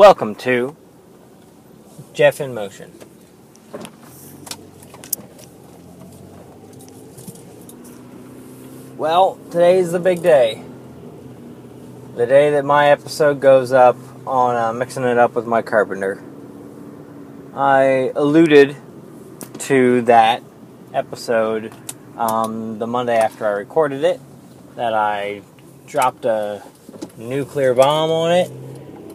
Welcome to Jeff in Motion. Well, today's the big day. The day that my episode goes up on uh, Mixing It Up with Mike Carpenter. I alluded to that episode um, the Monday after I recorded it, that I dropped a nuclear bomb on it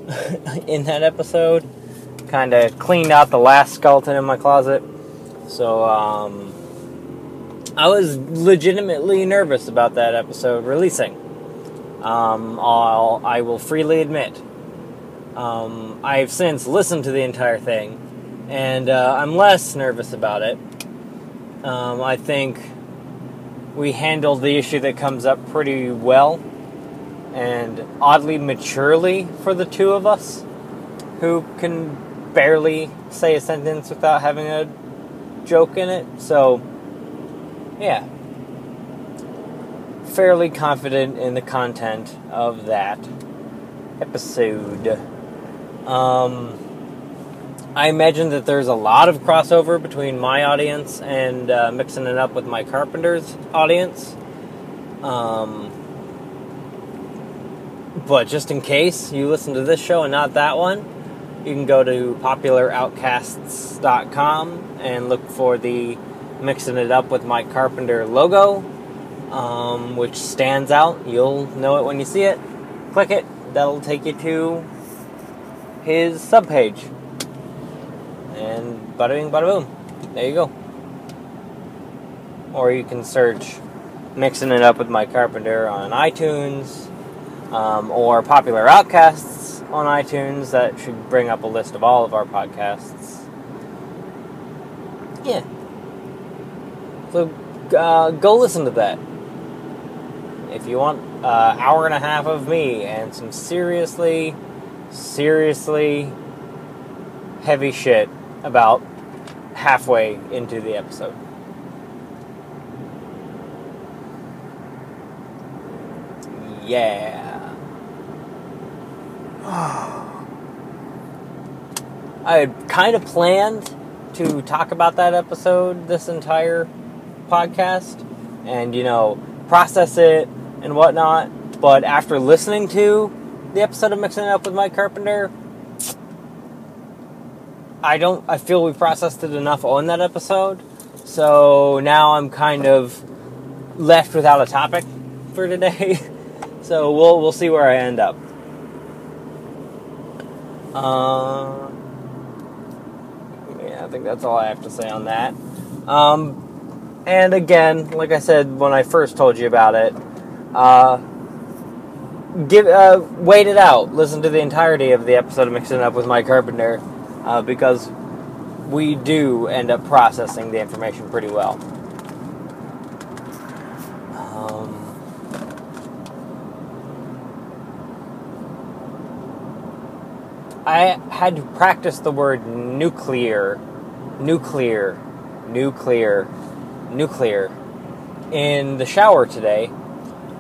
in that episode. Kind of cleaned out the last skeleton in my closet. So, um, I was legitimately nervous about that episode releasing. Um, I'll, I will freely admit. Um, I've since listened to the entire thing, and uh, I'm less nervous about it. Um, I think we handled the issue that comes up pretty well and oddly maturely for the two of us who can barely say a sentence without having a joke in it. So, yeah. Fairly confident in the content of that episode. Um, I imagine that there's a lot of crossover between my audience and uh, mixing it up with Mike Carpenter's audience. Um, but just in case you listen to this show and not that one, you can go to popularoutcasts.com and look for the Mixing It Up with Mike Carpenter logo, um, which stands out. You'll know it when you see it. Click it, that'll take you to his subpage. And bada bing, bada boom. There you go. Or you can search Mixing It Up with Mike Carpenter on iTunes um, or Popular Outcasts on iTunes. That should bring up a list of all of our podcasts. Yeah. So uh, go listen to that. If you want an uh, hour and a half of me and some seriously, seriously heavy shit about halfway into the episode. Yeah. I had kind of planned to talk about that episode this entire podcast and, you know, process it and whatnot. But after listening to the episode of Mixing It Up with Mike Carpenter, I don't, I feel we processed it enough on that episode. So now I'm kind of left without a topic for today. so we'll, we'll see where I end up. Uh, yeah, I think that's all I have to say on that. Um, and again, like I said when I first told you about it, uh, give uh, wait it out. Listen to the entirety of the episode of Mixing Up with Mike Carpenter, uh, because we do end up processing the information pretty well. I had to practice the word nuclear, nuclear, nuclear, nuclear in the shower today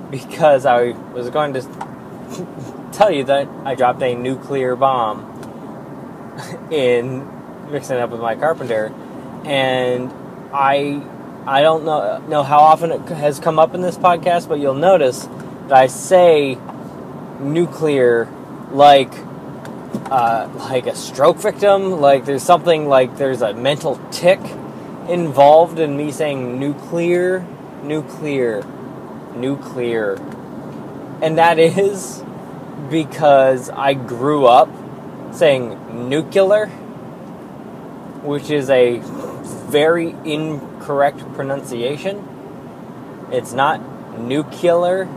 because I was going to tell you that I dropped a nuclear bomb in mixing it up with Mike Carpenter, and I I don't know know how often it has come up in this podcast, but you'll notice that I say nuclear like uh, like a stroke victim. Like there's something like there's a mental tic involved in me saying nuclear, nuclear, nuclear. And that is because I grew up saying nuclear, which is a very incorrect pronunciation. It's not nuclear,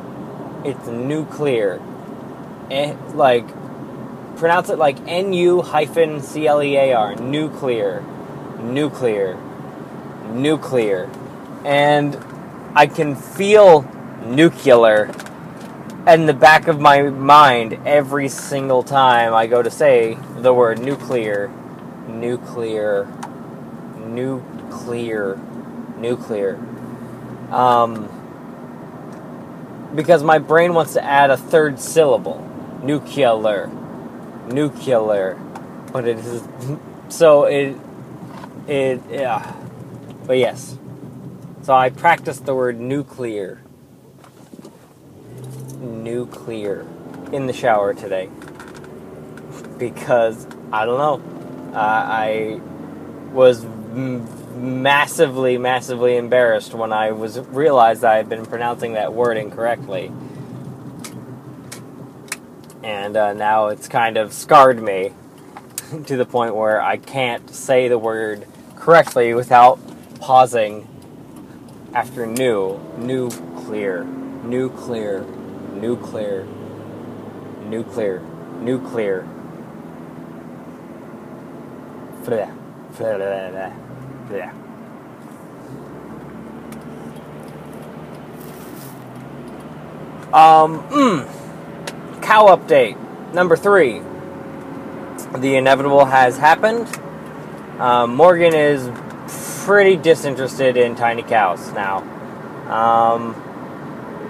it's nuclear. Eh, like pronounce it like N U hyphen C L E A R, nuclear, nuclear, nuclear. And I can feel nuclear in the back of my mind every single time I go to say the word nuclear, nuclear, nuclear, nuclear. Um, because my brain wants to add a third syllable, nuclear nuclear, but it is so it it yeah. But yes, so I practiced the word nuclear, nuclear, in the shower today because I don't know. Uh, I was m- massively, massively embarrassed when I was realized I had been pronouncing that word incorrectly, and uh, now it's kind of scarred me to the point where I can't say the word correctly without pausing after new, new, clear, nuclear, nuclear, nuclear, nuclear, nuclear. Blah, blah, blah, blah. Um, mm, cow update number three. The inevitable has happened. Um, Morgan is pretty disinterested in tiny cows now. Um,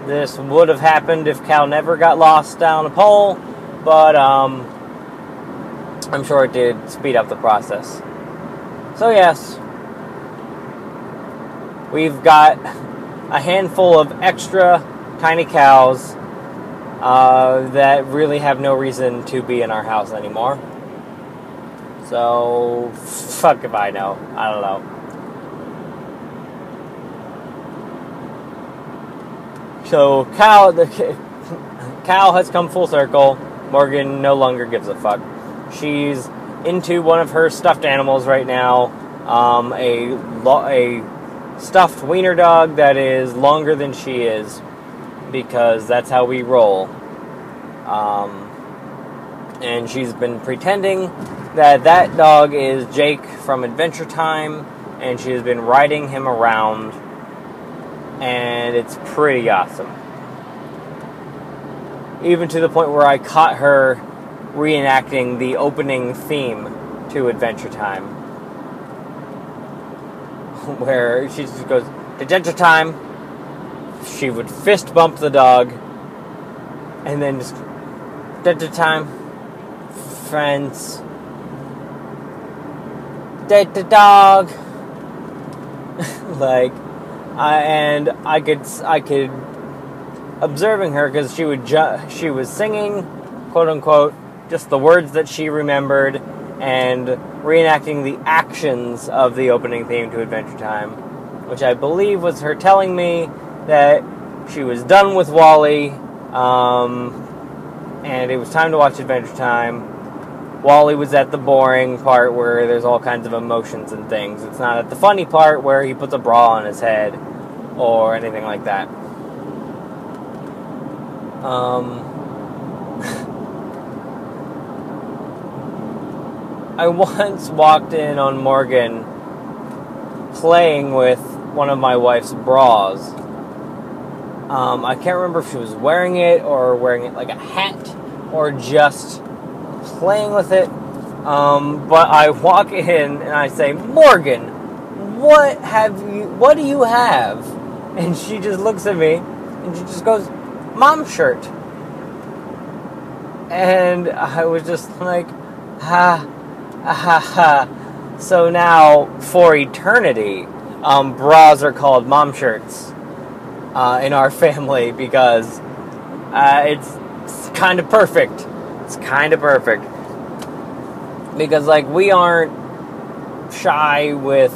this would have happened if Cal never got lost down a pole, but um, I'm sure it did speed up the process. So, yes, we've got a handful of extra tiny cows uh, that really have no reason to be in our house anymore. So, fuck if I know. I don't know. So, Cal, the has come full circle. Morgan no longer gives a fuck. She's into one of her stuffed animals right now, um, a a stuffed wiener dog that is longer than she is, because that's how we roll. Um, and she's been pretending that that dog is Jake from Adventure Time, and she has been riding him around, and it's pretty awesome. Even to the point where I caught her reenacting the opening theme to Adventure Time, where she just goes, Adventure Time. She would fist bump the dog, and then just, Adventure Time, friends, dead the dog. like, I and I could I could observing her because she would ju- she was singing, quote unquote, just the words that she remembered and reenacting the actions of the opening theme to Adventure Time, which I believe was her telling me that she was done with WALL-E um, and it was time to watch Adventure Time. WALL-E was at the boring part where there's all kinds of emotions and things. It's not at the funny part where he puts a bra on his head or anything like that. Um, I once walked in on Morgan playing with one of my wife's bras. Um, I can't remember if she was wearing it or wearing it like a hat or just playing with it. Um, but I walk in and I say, Morgan, what have you? What do you have? And she just looks at me and she just goes, "Mom shirt." And I was just like, ha, ha, ha. So now, for eternity, um, bras are called mom shirts uh, in our family because uh, it's, it's kind of perfect. It's kind of perfect. Because, like, we aren't shy with.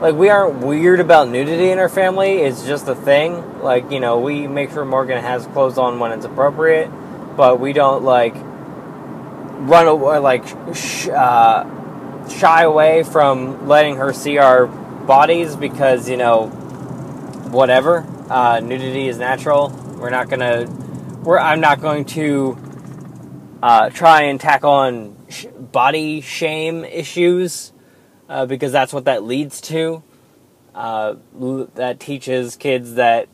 Like, we aren't weird about nudity in our family. It's just a thing. Like, you know, we make sure Morgan has clothes on when it's appropriate, but we don't, like, run away, like, sh- uh, shy away from letting her see our bodies because, you know, whatever. Uh, nudity is natural. We're not gonna. We're. I'm not going to uh, try and tack on sh- body shame issues uh, because that's what that leads to. Uh, that teaches kids that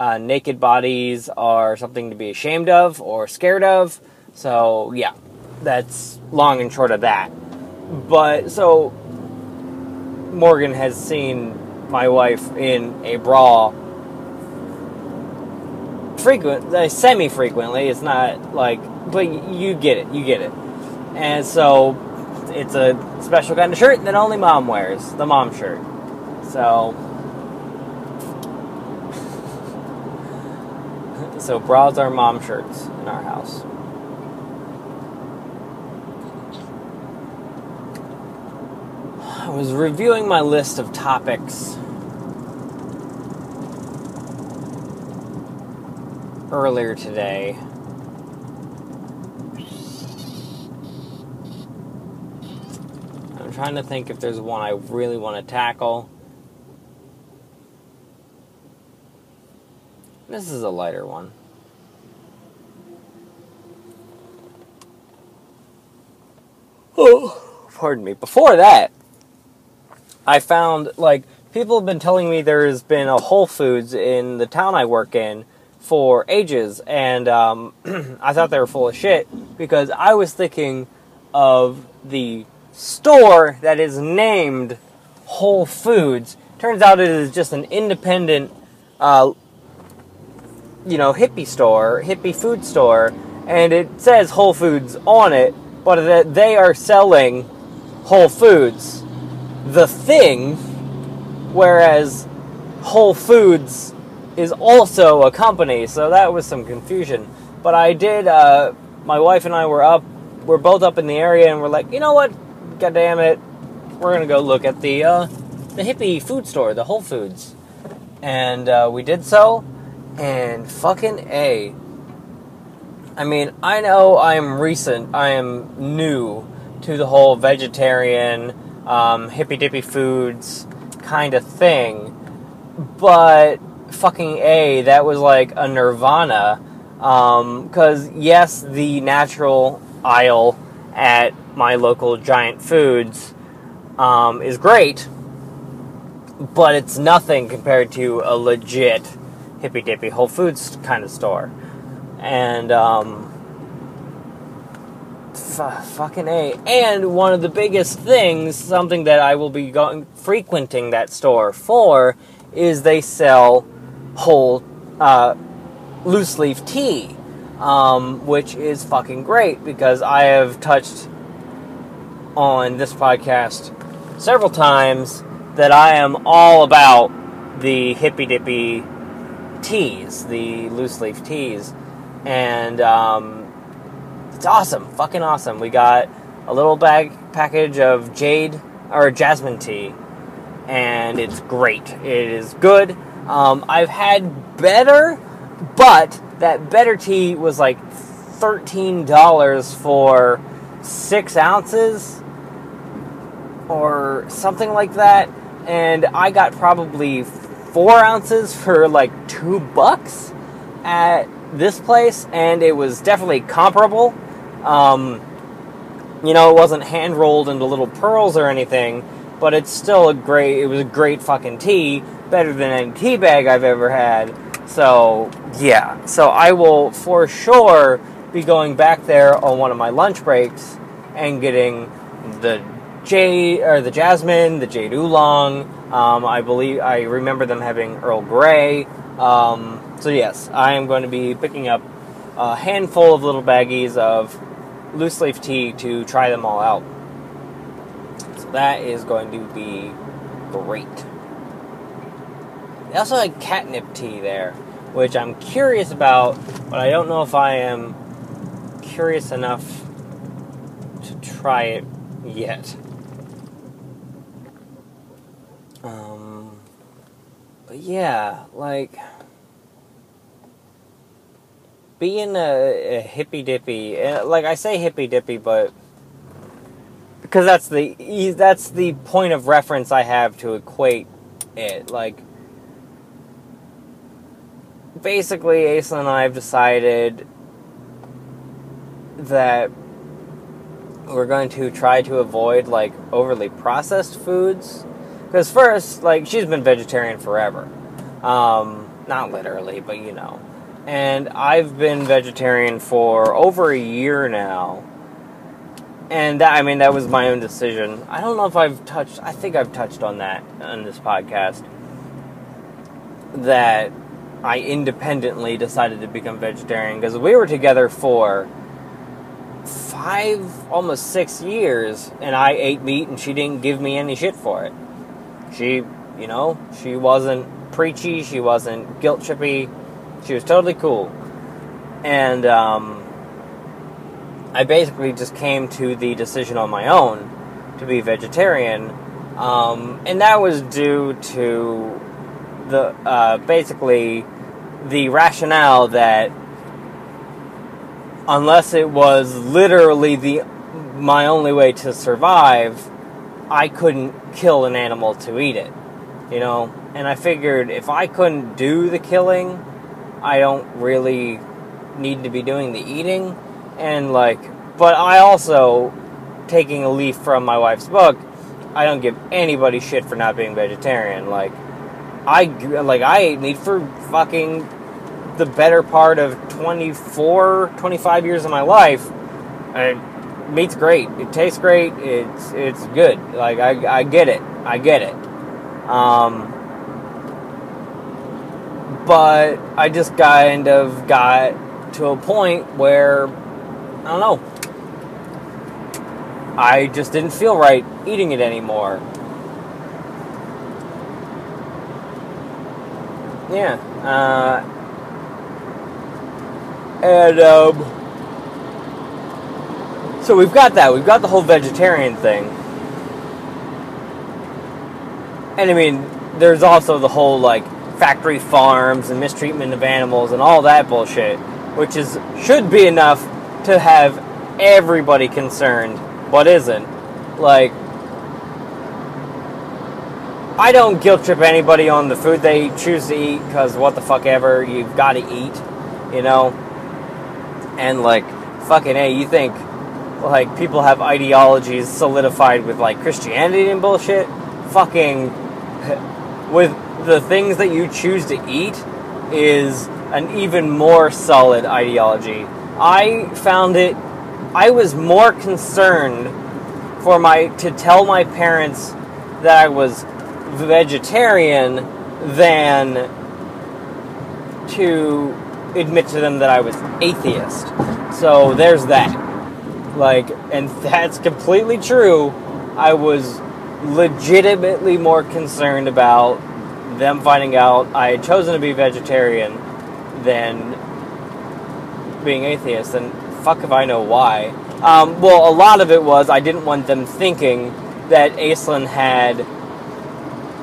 uh, naked bodies are something to be ashamed of or scared of. So yeah, that's long and short of that. But so Morgan has seen my wife in a bra frequent, uh, semi frequently. It's not like, but you get it. You get it. And so it's a special kind of shirt that only mom wears, the mom shirt. So so bras are mom shirts in our house. I was reviewing my list of topics earlier today. I'm trying to think if there's one I really want to tackle. This is a lighter one. Oh, pardon me. Before that, I found like people have been telling me there's been a Whole Foods in the town I work in for ages, and um, I thought they were full of shit because I was thinking of the store that is named Whole Foods. Turns out it is just an independent, uh, you know, hippie store, hippie food store, and it says Whole Foods on it, but they are selling Whole Foods, the thing, whereas Whole Foods is also a company, so that was some confusion. But I did, uh, my wife and I were up, we're both up in the area, and we're like, you know what? God damn it, we're gonna go look at the, uh, the hippie food store, the Whole Foods. And uh, we did so, and fucking A. I mean, I know I am recent, I am new to the whole vegetarian, um, hippy dippy foods kind of thing, but fucking A, that was like a nirvana. Because, um, yes, the natural aisle at my local Giant Foods um, is great, but it's nothing compared to a legit hippy dippy Whole Foods kind of store. And, um, f- fucking A. And one of the biggest things, something that I will be going frequenting that store for, is they sell whole uh, loose leaf tea, um, which is fucking great because I have touched on this podcast several times that I am all about the hippy dippy teas, the loose leaf teas, and um, it's awesome, fucking awesome. We got a little bag package of jade or jasmine tea, and it's great. It is good. Um, I've had better, but that better tea was like thirteen dollars for six ounces or something like that, and I got probably four ounces for like two bucks at this place, and it was definitely comparable. Um, you know, it wasn't hand rolled into little pearls or anything, but it's still a great. It was a great fucking tea, better than any tea bag I've ever had. So yeah, so I will for sure be going back there on one of my lunch breaks and getting the jade or the jasmine, the jade oolong. Um, I believe I remember them having Earl Grey. Um, so yes, I am going to be picking up a handful of little baggies of loose leaf tea to try them all out. So that is going to be great. They also had catnip tea there, which I'm curious about, but I don't know if I am curious enough to try it yet. Um, but yeah, like being a, a hippy dippy, eh, like I say hippy dippy, but because that's the that's the point of reference I have to equate it. Like basically, Asa and I have decided that we're going to try to avoid like overly processed foods. Because first, like she's been vegetarian forever, um, not literally, but you know and I've been vegetarian for over a year now. And that, I mean, that was my own decision. I don't know if I've touched, I think I've touched on that on this podcast. That I independently decided to become vegetarian because we were together for five, almost six years, and I ate meat, and she didn't give me any shit for it. She, you know, she wasn't preachy, she wasn't guilt trippy, she was totally cool. And um, I basically just came to the decision on my own to be vegetarian, um, and that was due to the uh, basically the rationale that unless it was literally the my only way to survive, I couldn't kill an animal to eat it. You know, and I figured if I couldn't do the killing, I don't really need to be doing the eating. And like, but I also taking a leaf from my wife's book, I don't give anybody shit for not being vegetarian. Like, I like I ate meat for fucking the better part of 24, 25 years of my life. And meat's great. It tastes great. It's it's good. Like I I get it. I get it. Um but I just kind of got to a point where I don't know. I just didn't feel right eating it anymore. Yeah. Uh, and um, so we've got that. We've got the whole vegetarian thing. And I mean, there's also the whole like factory farms and mistreatment of animals and all that bullshit, which is should be enough to have everybody concerned, but isn't. Like I don't guilt trip anybody on the food they choose to eat because what the fuck ever, you've got to eat, you know? And like, fucking A, you think like people have ideologies solidified with like Christianity and bullshit? Fucking with the things that you choose to eat is an even more solid ideology. I found it I was more concerned for my to tell my parents that I was vegetarian than to admit to them that I was atheist. So there's that. Like, and that's completely true. I was legitimately more concerned about them finding out I had chosen to be vegetarian than being atheist. And fuck if I know why. Um, well, a lot of it was I didn't want them thinking that Aislinn had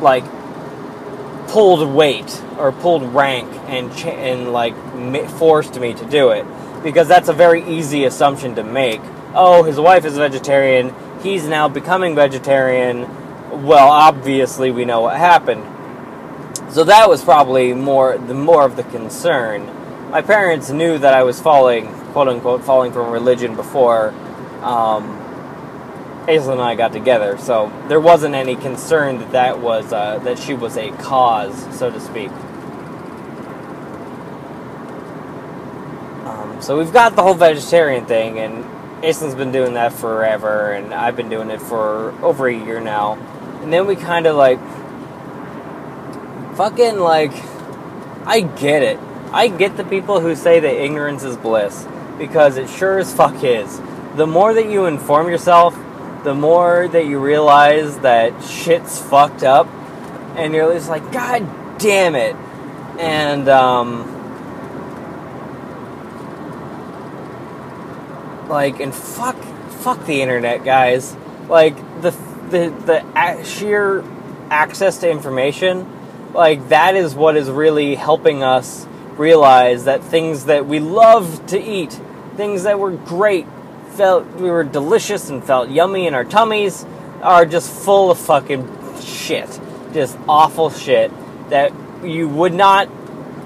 like pulled weight or pulled rank and ch- and like forced me to do it because that's a very easy assumption to make. Oh, his wife is vegetarian. He's now becoming vegetarian. Well, obviously we know what happened. So that was probably more the more of the concern. My parents knew that I was falling, quote unquote, falling from religion before um, Aislinn and I got together, so there wasn't any concern that that was uh, that she was a cause, so to speak. Um, so we've got the whole vegetarian thing, and Aislinn's been doing that forever, and I've been doing it for over a year now. And then we kind of like, fucking like, I get it. I get the people who say that ignorance is bliss because it sure as fuck is. The more that you inform yourself, the more that you realize that shit's fucked up, and you're just like, God damn it. And, um, like, and fuck, fuck the internet, guys. Like, the, the, the sheer access to information, like, that is what is really helping us realize that things that we love to eat, things that were great, felt we were delicious and felt yummy in our tummies are just full of fucking shit. Just awful shit that you would not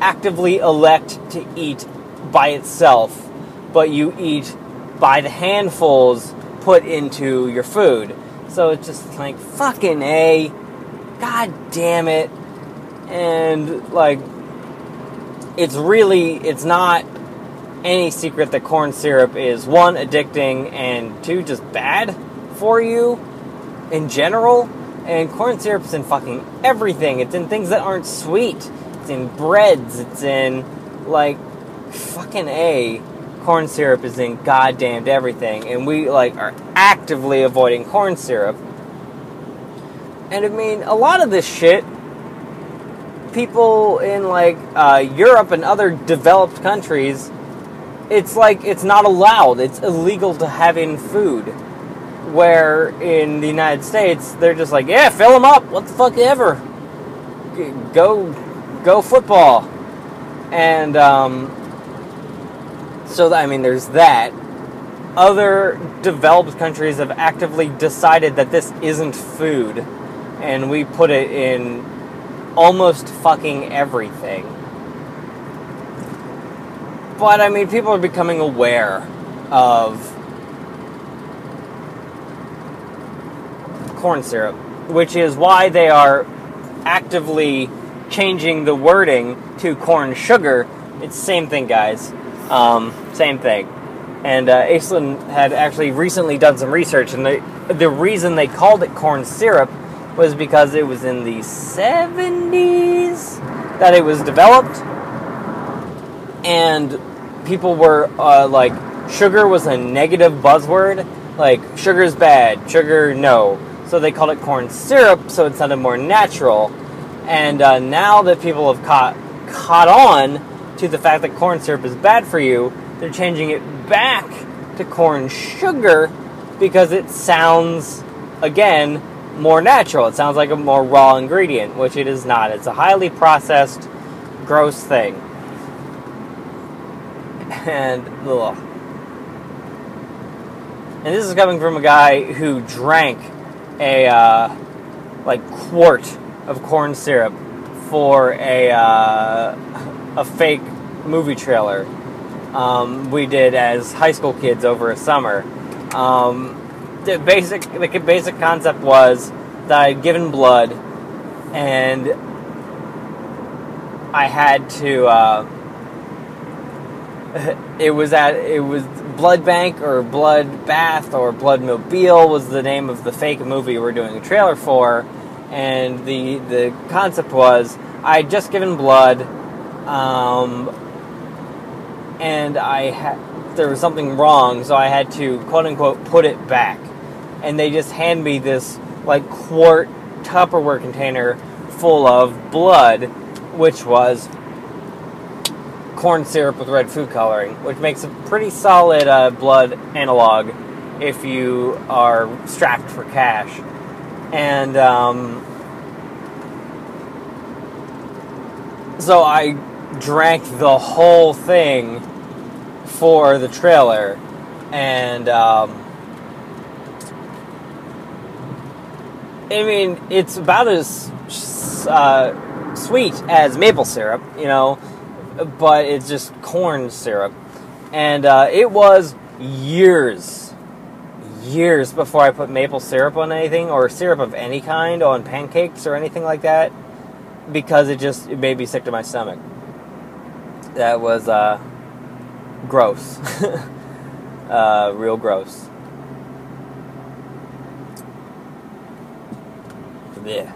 actively elect to eat by itself, but you eat by the handfuls put into your food. So it's just like fucking A. God damn it. And like it's really it's not any secret that corn syrup is one, addicting, and two, just bad for you in general. And corn syrup's in fucking everything. It's in things that aren't sweet. It's in breads. It's in, like, fucking A. corn syrup is in goddamn everything, and we like are actively avoiding corn syrup. And I mean, a lot of this shit, people in like uh, Europe and other developed countries, it's like it's not allowed. It's illegal to have in food. Where in the United States, they're just like, yeah, fill them up. What the fuck ever. Go, go football. And um, so, I mean, there's that. Other developed countries have actively decided that this isn't food, and we put it in almost fucking everything. But, I mean, people are becoming aware of corn syrup, which is why they are actively changing the wording to corn sugar. It's the same thing, guys. Um, same thing. And uh, Aislinn had actually recently done some research, and the, the reason they called it corn syrup was because it was in the 70s that it was developed. And people were uh, like, sugar was a negative buzzword. Like, sugar's bad, sugar, no. So they called it corn syrup, so it sounded more natural. And uh, now that people have caught caught on to the fact that corn syrup is bad for you, they're changing it back to corn sugar because it sounds, again, more natural. It sounds like a more raw ingredient, which it is not. It's a highly processed, gross thing. And, ugh. And this is coming from a guy who drank a, uh, like, quart of corn syrup for a, uh, a fake movie trailer um, we did as high school kids over a summer. Um, the basic the basic concept was that I'd given blood, and I had to. Uh, it was at it was Blood Bank or Blood Bath or Blood Mobile was the name of the fake movie we're doing a trailer for, and the the concept was I had just given blood. Um, and I had there was something wrong, so I had to quote unquote put it back. And they just hand me this like quart Tupperware container full of blood, which was corn syrup with red food coloring, which makes a pretty solid uh, blood analog if you are strapped for cash. And um, so I drank the whole thing for the trailer, and um, I mean it's about as uh, sweet as maple syrup, you know, but it's just corn syrup, and uh, it was years, years before I put maple syrup on anything or syrup of any kind on pancakes or anything like that, because it just it made me sick to my stomach. That was uh, gross. uh, real gross. Yeah.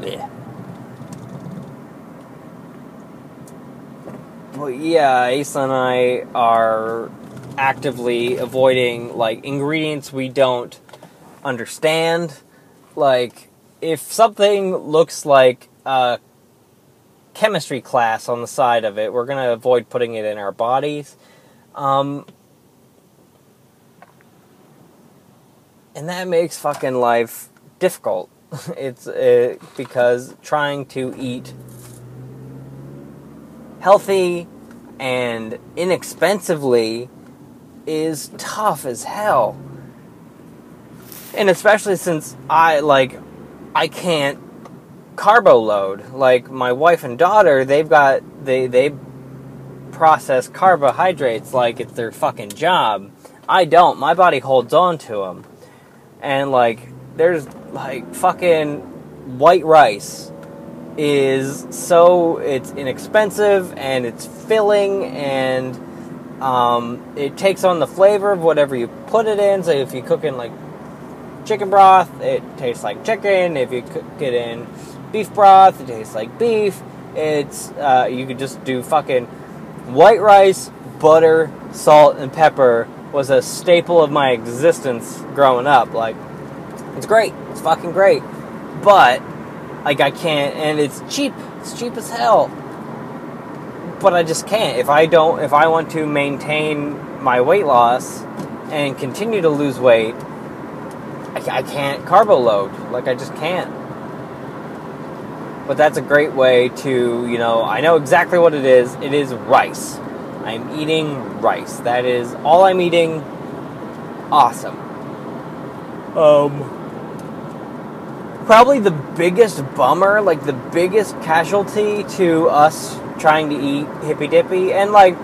Yeah. Well, yeah, Asa and I are actively avoiding like ingredients we don't understand. Like, if something looks like a chemistry class on the side of it. We're to avoid putting it in our bodies. Um, and that makes fucking life difficult. it's uh, because trying to eat healthy and inexpensively is tough as hell. And especially since I like I can't carbo load. Like my wife and daughter, they've got they they process carbohydrates like it's their fucking job. I don't. My body holds on to them. And like there's like fucking white rice is so it's inexpensive and it's filling and um, it takes on the flavor of whatever you put it in. So if you cook in like chicken broth, it tastes like chicken. If you cook it in beef broth. It tastes like beef. It's uh, you could just do fucking white rice, butter, salt and pepper was a staple of my existence growing up. Like, it's great. It's fucking great. But, like, I can't, and it's cheap. It's cheap as hell. But I just can't. If I don't, if I want to maintain my weight loss and continue to lose weight, I, I can't carbo load. Like, I just can't. But that's a great way to, you know, I know exactly what it is. It is rice. I'm eating rice. That is all I'm eating. Awesome. Um, probably the biggest bummer, like the biggest casualty to us trying to eat hippy dippy, and like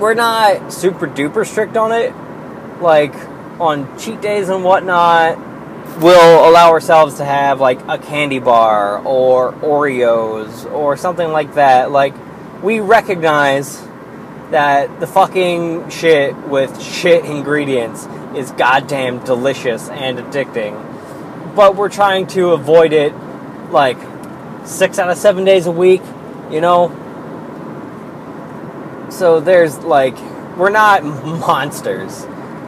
we're not super duper strict on it. Like on cheat days and whatnot, we'll allow ourselves to have like a candy bar or Oreos or something like that. Like we recognize that the fucking shit with shit ingredients is goddamn delicious and addicting. But we're trying to avoid it like six out of seven days a week, you know? So there's like, we're not monsters.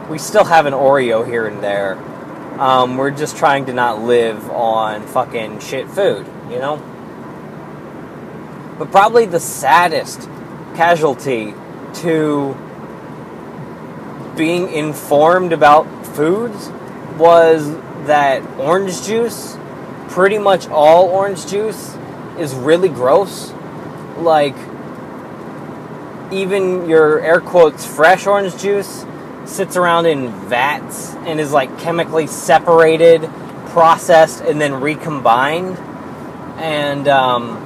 We still have an Oreo here and there. Um, we're just trying to not live on fucking shit food, you know? But probably the saddest casualty to being informed about foods was that orange juice, pretty much all orange juice, is really gross. Like, even your air quotes fresh orange juice sits around in vats and is like chemically separated, processed, and then recombined. And, um,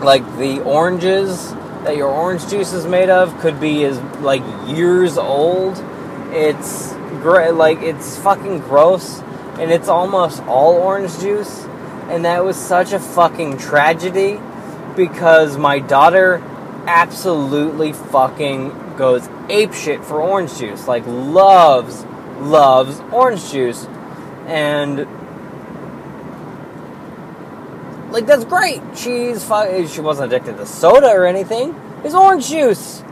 like the oranges that your orange juice is made of could be as like years old. It's great, like it's fucking gross, and it's almost all orange juice, and that was such a fucking tragedy because my daughter absolutely fucking goes ape shit for orange juice, like loves loves orange juice, and like that's great. She's she wasn't addicted to soda or anything. It's orange juice.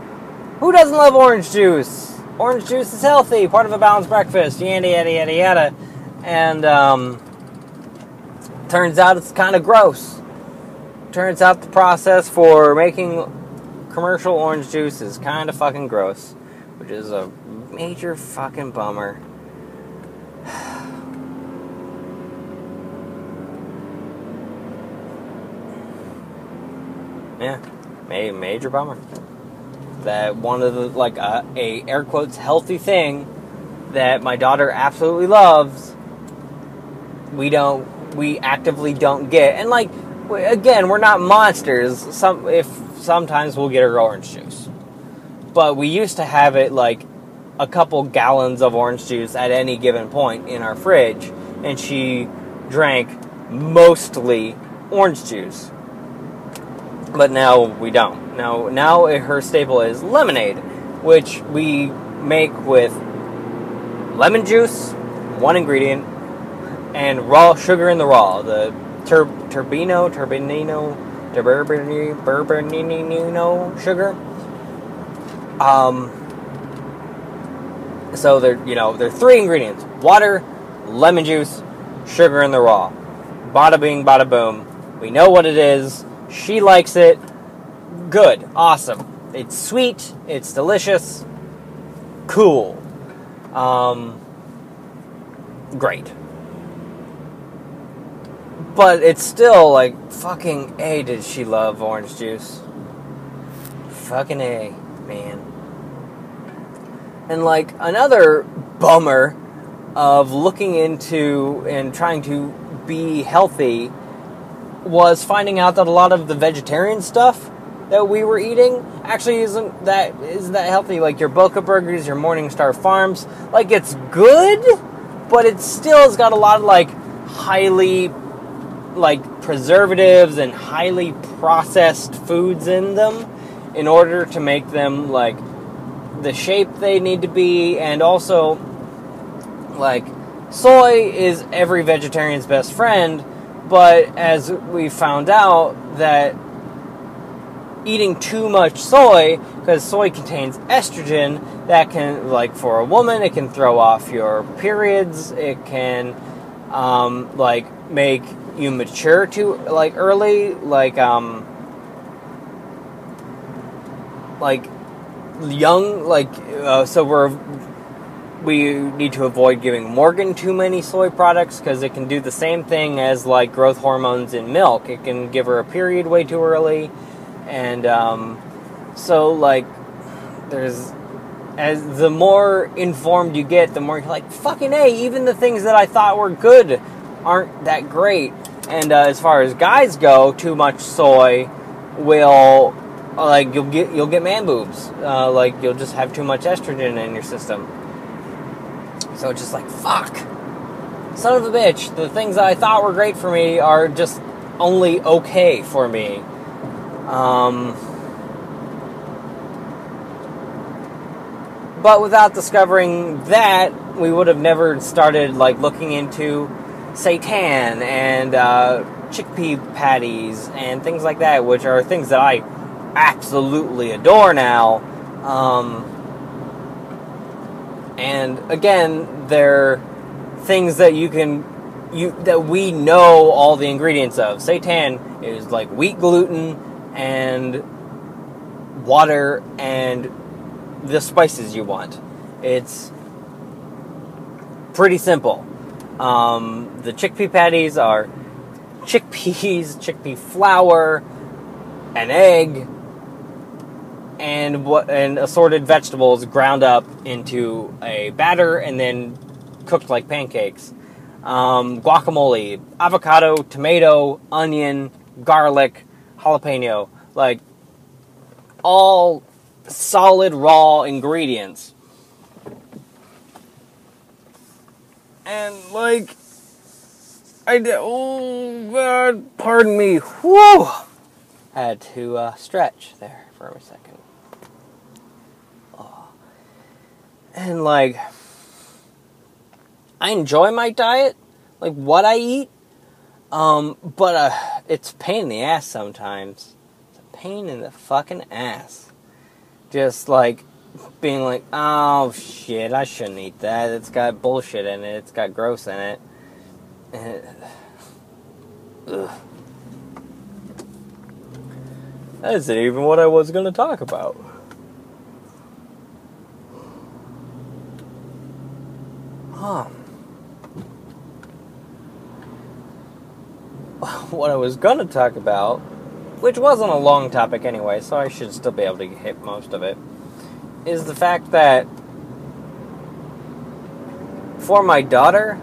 Who doesn't love orange juice? Orange juice is healthy, part of a balanced breakfast. Yada yada yada yada. And um, turns out it's kind of gross. Turns out the process for making commercial orange juice is kind of fucking gross, which is a major fucking bummer. yeah, major bummer. That one of the like a, air quotes healthy thing that my daughter absolutely loves. We don't, we actively don't get, and like again, we're not monsters. Some if sometimes we'll get her orange juice, but we used to have it like a couple gallons of orange juice at any given point in our fridge, and she drank mostly orange juice but now we don't. Now, now her staple is lemonade, which we make with lemon juice, one ingredient, and raw sugar in the raw. The tur- turbino, turbinino, turbinino sugar. Um. So they're you know they're three ingredients: water, lemon juice, sugar in the raw. Bada bing, bada boom. We know what it is she likes it. Good. Awesome. It's sweet. It's delicious. Cool. Um, great. But it's still like fucking A did she love orange juice. Fucking A, man. And like another bummer of looking into and trying to be healthy was finding out that a lot of the vegetarian stuff that we were eating actually isn't that isn't that healthy. Like your Boca Burgers, your Morningstar Farms, like it's good, but it still has got a lot of like highly like preservatives and highly processed foods in them in order to make them like the shape they need to be and also like soy is every vegetarian's best friend but as we found out that eating too much soy because soy contains estrogen that can like for a woman it can throw off your periods it can um, like make you mature too like early like um like young like uh, so we're we need to avoid giving Morgan too many soy products because it can do the same thing as like growth hormones in milk. It can give her a period way too early, and um, so like there's as the more informed you get, the more you're like fucking a. Even the things that I thought were good aren't that great. And uh, as far as guys go, too much soy will like you'll get you'll get man boobs. Uh, like you'll just have too much estrogen in your system. So it's just like, fuck. Son of a bitch. The things I thought were great for me are just only okay for me. Um, but without discovering that, we would have never started like looking into seitan and uh, chickpea patties and things like that, which are things that I absolutely adore now. Um, and again, they're things that you can you that we know all the ingredients of. Seitan is like wheat gluten and water and the spices you want. It's pretty simple. Um, the chickpea patties are chickpeas, chickpea flour, an egg, and what and assorted vegetables ground up into a batter and then cooked like pancakes. Um, guacamole, avocado, tomato, onion, garlic, jalapeno, like all solid raw ingredients. And like I did, oh God, pardon me, whew, had to uh, stretch there for a second. and like I enjoy my diet, like what I eat. Um, but uh, it's pain in the ass sometimes. It's a pain in the fucking ass. Just like being like, oh shit, I shouldn't eat that. It's got bullshit in it. It's got gross in it. That isn't even what I was going to talk about. Huh. What I was gonna talk about, which wasn't a long topic anyway, so I should still be able to hit most of it, is the fact that for my daughter,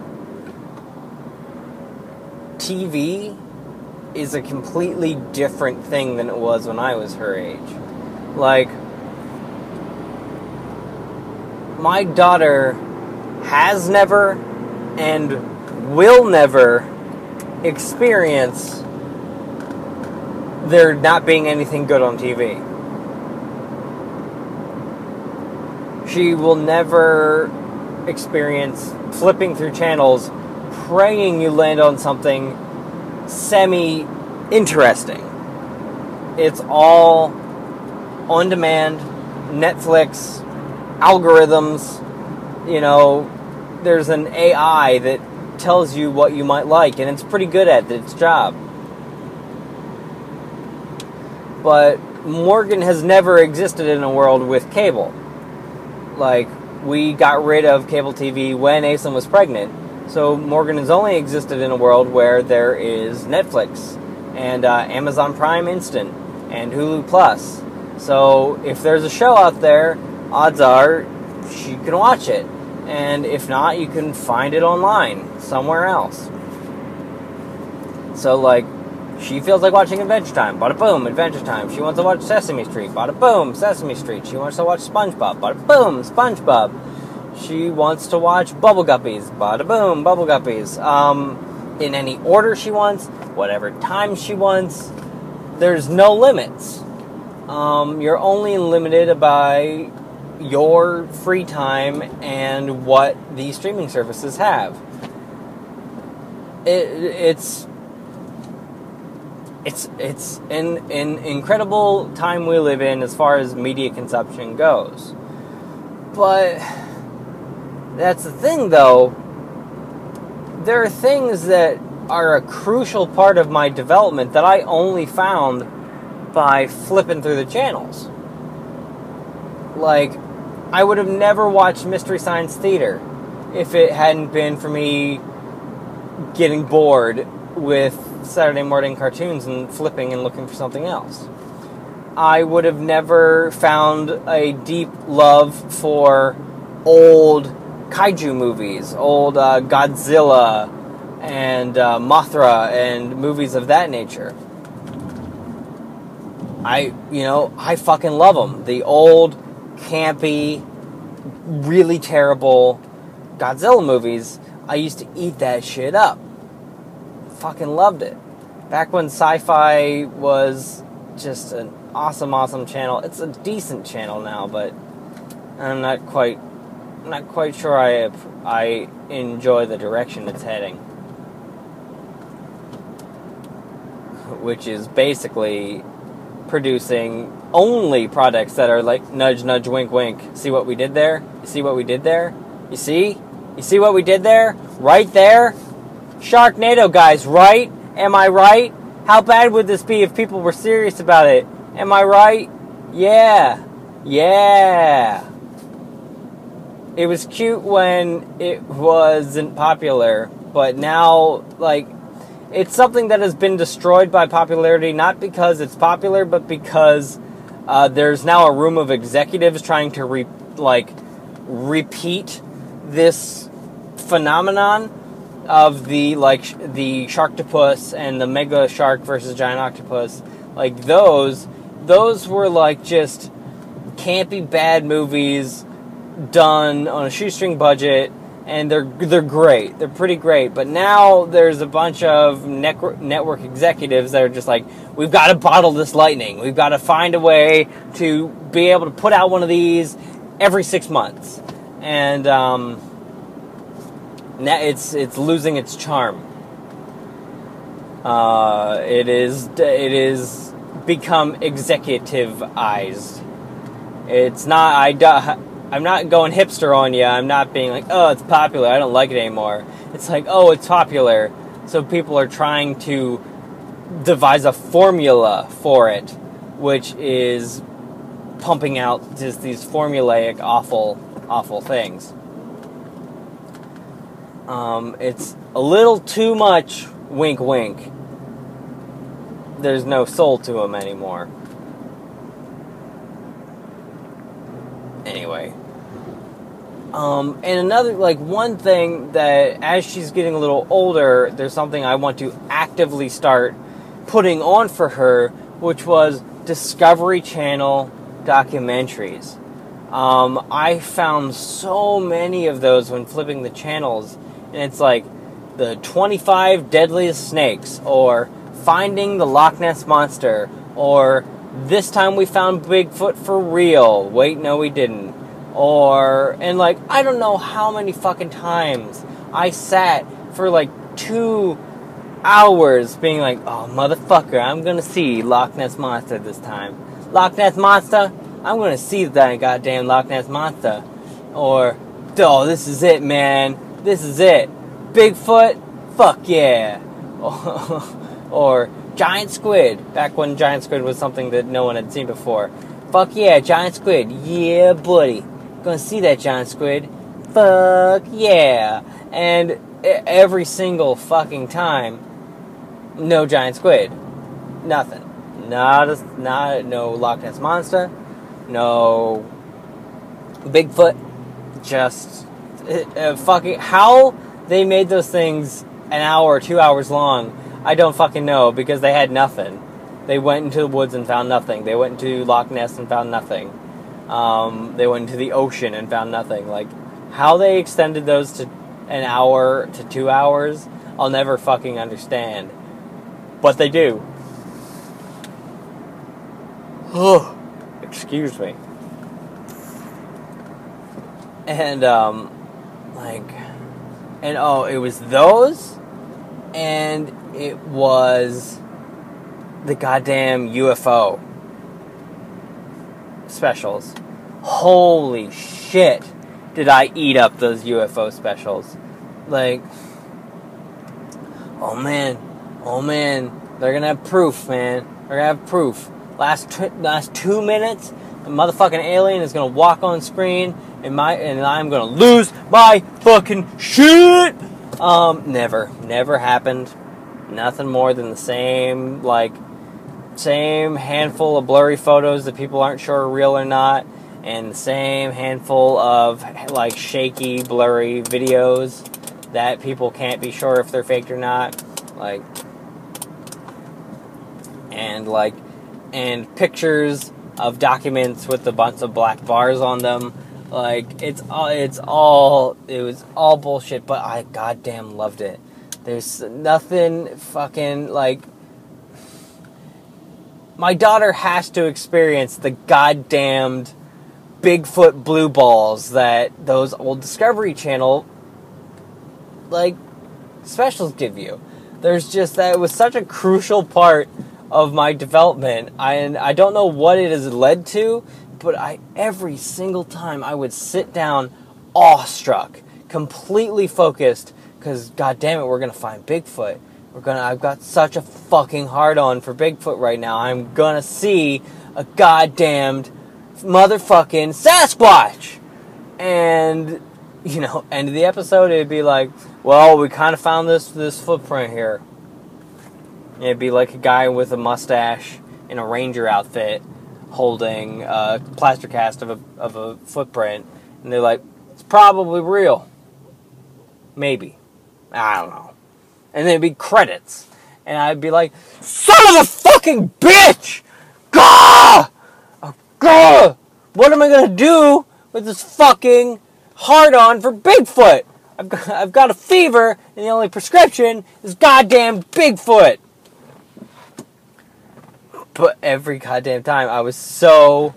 TV is a completely different thing than it was when I was her age. Like, my daughter has never and will never experience there not being anything good on TV. She will never experience flipping through channels, praying you land on something semi interesting. It's all on demand, Netflix, algorithms, you know, there's an AI that tells you what you might like, and it's pretty good at its job. But Morgan has never existed in a world with cable. Like, we got rid of cable TV when Asen was pregnant. So Morgan has only existed in a world where there is Netflix and uh, Amazon Prime Instant and Hulu Plus. So if there's a show out there, odds are she can watch it and if not, you can find it online somewhere else. So, like, she feels like watching Adventure Time, bada boom, Adventure Time. She wants to watch Sesame Street, bada boom, Sesame Street. She wants to watch SpongeBob, bada boom, SpongeBob. She wants to watch Bubble Guppies, bada boom, Bubble Guppies. Um, in any order she wants, whatever time she wants. There's no limits. Um, you're only limited by your free time and what the streaming services have. It, it's it's it's an, an incredible time we live in as far as media consumption goes. But that's the thing, though. There are things that are a crucial part of my development that I only found by flipping through the channels. Like, I would have never watched Mystery Science Theater if it hadn't been for me getting bored with Saturday morning cartoons and flipping and looking for something else. I would have never found a deep love for old kaiju movies, old uh, Godzilla and uh, Mothra and movies of that nature. I, you know, I fucking love them. The old, campy, really terrible Godzilla movies, I used to eat that shit up. Fucking loved it. Back when sci fi was just an awesome, awesome channel. It's a decent channel now, but I'm not quite. I'm not quite sure I I enjoy the direction it's heading, which is basically producing only products that are like nudge, nudge, wink, wink. See what we did there? You see what we did there? You see? You see what we did there? Right there? Sharknado, guys, right? Am I right? How bad would this be if people were serious about it? Am I right? Yeah. Yeah. It was cute when it wasn't popular, but now, like, it's something that has been destroyed by popularity, not because it's popular, but because uh, there's now a room of executives trying to, re- like, repeat this phenomenon of the like sh- the sharktopus and the mega shark versus giant octopus. Like those those were like just campy bad movies done on a shoestring budget and they're they're great they're pretty great but now there's a bunch of network network executives that are just like we've got to bottle this lightning we've got to find a way to be able to put out one of these every six months and um, it's it's losing its charm. Uh, it is it is become executiveized. It's not I I'm not going hipster on you. I'm not being like oh it's popular. I don't like it anymore. It's like oh it's popular. So people are trying to devise a formula for it, which is pumping out just these formulaic awful awful things. Um, it's a little too much wink wink. There's no soul to him anymore. Anyway. Um, and another, like, one thing that as she's getting a little older, there's something I want to actively start putting on for her, which was Discovery Channel documentaries. Um, I found so many of those when flipping the channels and it's like the 25 deadliest snakes, or finding the Loch Ness monster, or this time we found Bigfoot for real. Wait, no, we didn't. Or, and like, I don't know how many fucking times I sat for like two hours being like, oh, motherfucker, I'm gonna see Loch Ness Monster this time. Loch Ness Monster? I'm gonna see that goddamn Loch Ness Monster. Or, oh, this is it, man this is it. Bigfoot, fuck yeah. or giant squid, back when giant squid was something that no one had seen before. Fuck yeah, giant squid. Yeah, buddy. Gonna see that giant squid. Fuck yeah. And every single fucking time, no giant squid. Nothing. Not a, not no Loch Ness monster. No Bigfoot. Just uh, fucking how they made those things an hour or two hours long, I don't fucking know because they had nothing. They went into the woods and found nothing. They went into Loch Ness and found nothing. Um, they went into the ocean and found nothing. Like how they extended those to an hour to two hours, I'll never fucking understand. But they do. Excuse me. And um, like and oh it was those and it was the goddamn UFO specials. Holy shit, did I eat up those UFO specials? Like, oh man, oh man, they're gonna have proof, man. They're gonna have proof. Last t- last two minutes, the motherfucking alien is gonna walk on screen, and my and I'm gonna lose my fucking shit. Um, never, never happened. Nothing more than the same like same handful of blurry photos that people aren't sure are real or not, and the same handful of like shaky, blurry videos that people can't be sure if they're faked or not. Like, and like, and pictures of documents with a bunch of black bars on them. Like, it's all, it's all, it was all bullshit, but I goddamn loved it. There's nothing fucking like my daughter has to experience the goddamned Bigfoot blue balls that those old Discovery Channel like specials give you. There's just that it was such a crucial part of my development. I and I don't know what it has led to, but I every single time I would sit down awestruck, completely focused cuz god damn it we're going to find Bigfoot we're gonna. I've got such a fucking hard on for Bigfoot right now. I'm gonna see a goddamned motherfucking Sasquatch, and you know, end of the episode, it'd be like, well, we kind of found this this footprint here. It'd be like a guy with a mustache in a ranger outfit holding a plaster cast of a of a footprint, and they're like, it's probably real. Maybe. I don't know and then it'd be credits. And I'd be like, son of a fucking bitch! Gah! Oh, gah! What am I gonna do with this fucking hard on for Bigfoot? I've got, I've got a fever, and the only prescription is goddamn Bigfoot. But every goddamn time, I was so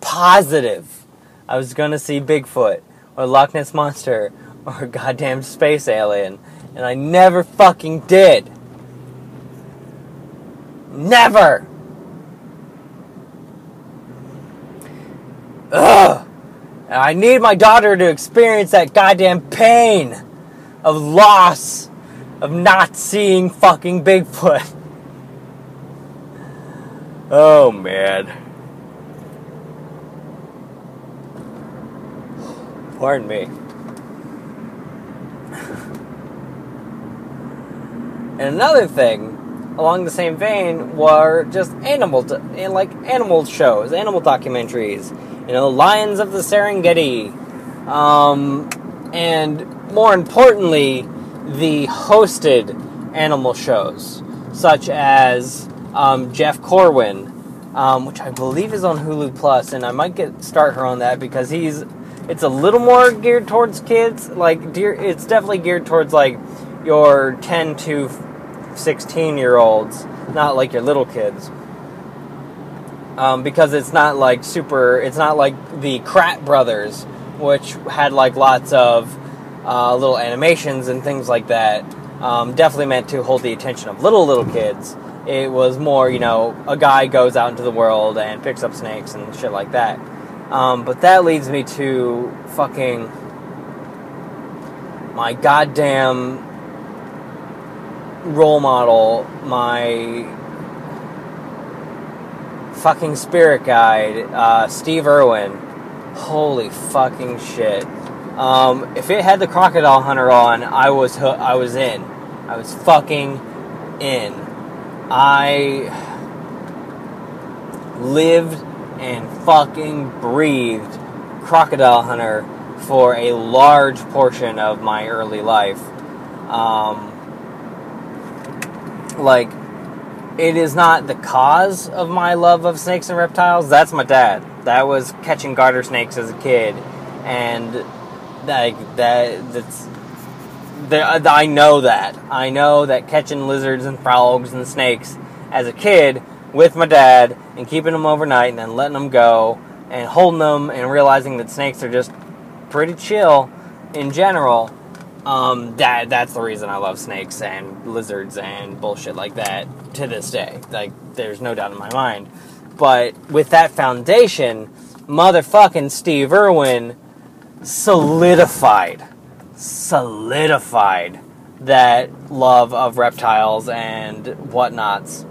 positive I was gonna see Bigfoot, or Loch Ness Monster, or goddamn space alien and I never fucking did. Never! Ugh! And I need my daughter to experience that goddamn pain of loss of not seeing fucking Bigfoot. Oh man. Pardon me. And another thing, along the same vein, were just animal, like animal shows, animal documentaries. You know, Lions of the Serengeti, um, and more importantly, the hosted animal shows, such as um, Jeff Corwin, um, which I believe is on Hulu Plus, and I might get start her on that because he's it's a little more geared towards kids. Like, dear, it's definitely geared towards like your 10 to 16 year olds, not like your little kids. Um, because it's not like super, it's not like the Kratt Brothers, which had like lots of uh, little animations and things like that. Um, definitely meant to hold the attention of little, little kids. It was more, you know, a guy goes out into the world and picks up snakes and shit like that. Um, but that leads me to fucking my goddamn role model, my fucking spirit guide, uh, Steve Irwin. Holy fucking shit! Um, if it had the Crocodile Hunter on, I was I was in. I was fucking in. I lived and fucking breathed Crocodile Hunter for a large portion of my early life. Um, like it is not the cause of my love of snakes and reptiles. That's my dad. That was catching garter snakes as a kid, and like that. That's. I know that. I know that catching lizards and frogs and snakes as a kid with my dad and keeping them overnight and then letting them go and holding them and realizing that snakes are just pretty chill in general Um, that that's the reason I love snakes and lizards and bullshit like that to this day. Like, there's no doubt in my mind. But with that foundation, motherfucking Steve Irwin solidified, solidified that love of reptiles and whatnots.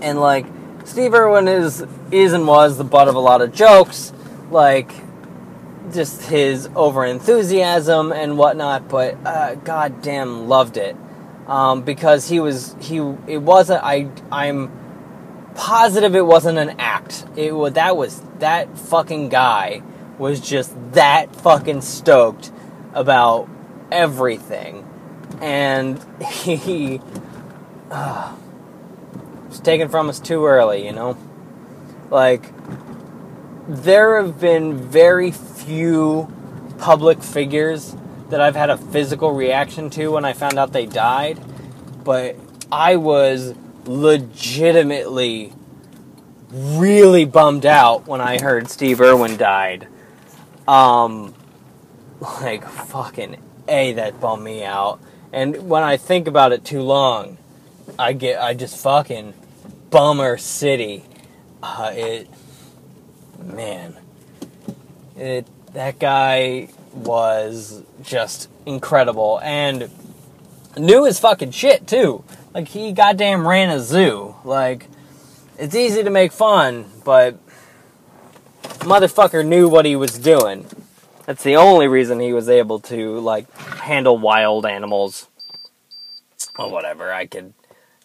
And like, Steve Irwin is is and was the butt of a lot of jokes, like just his over enthusiasm and whatnot. But uh, goddamn, loved it um, because he was he. It wasn't. I I'm positive it wasn't an act. It was that was that fucking guy was just that fucking stoked about everything, and he. Uh, was taken from us too early, you know? Like, there have been very few public figures that I've had a physical reaction to when I found out they died, but I was legitimately really bummed out when I heard Steve Irwin died. Um, like, fucking A, that bummed me out. And when I think about it too long, I get, I just fucking bummer city. Uh, it, man, it that guy was just incredible and knew his fucking shit too. Like he goddamn ran a zoo. Like it's easy to make fun, but motherfucker knew what he was doing. That's the only reason he was able to like handle wild animals. Well, whatever. I could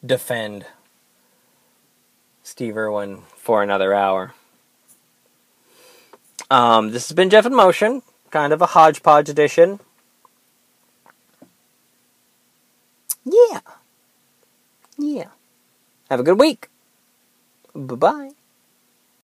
defend Steve Irwin for another hour. Um, this has been Jeff in Motion, kind of a hodgepodge edition. Yeah. Yeah. Have a good week. Bye bye.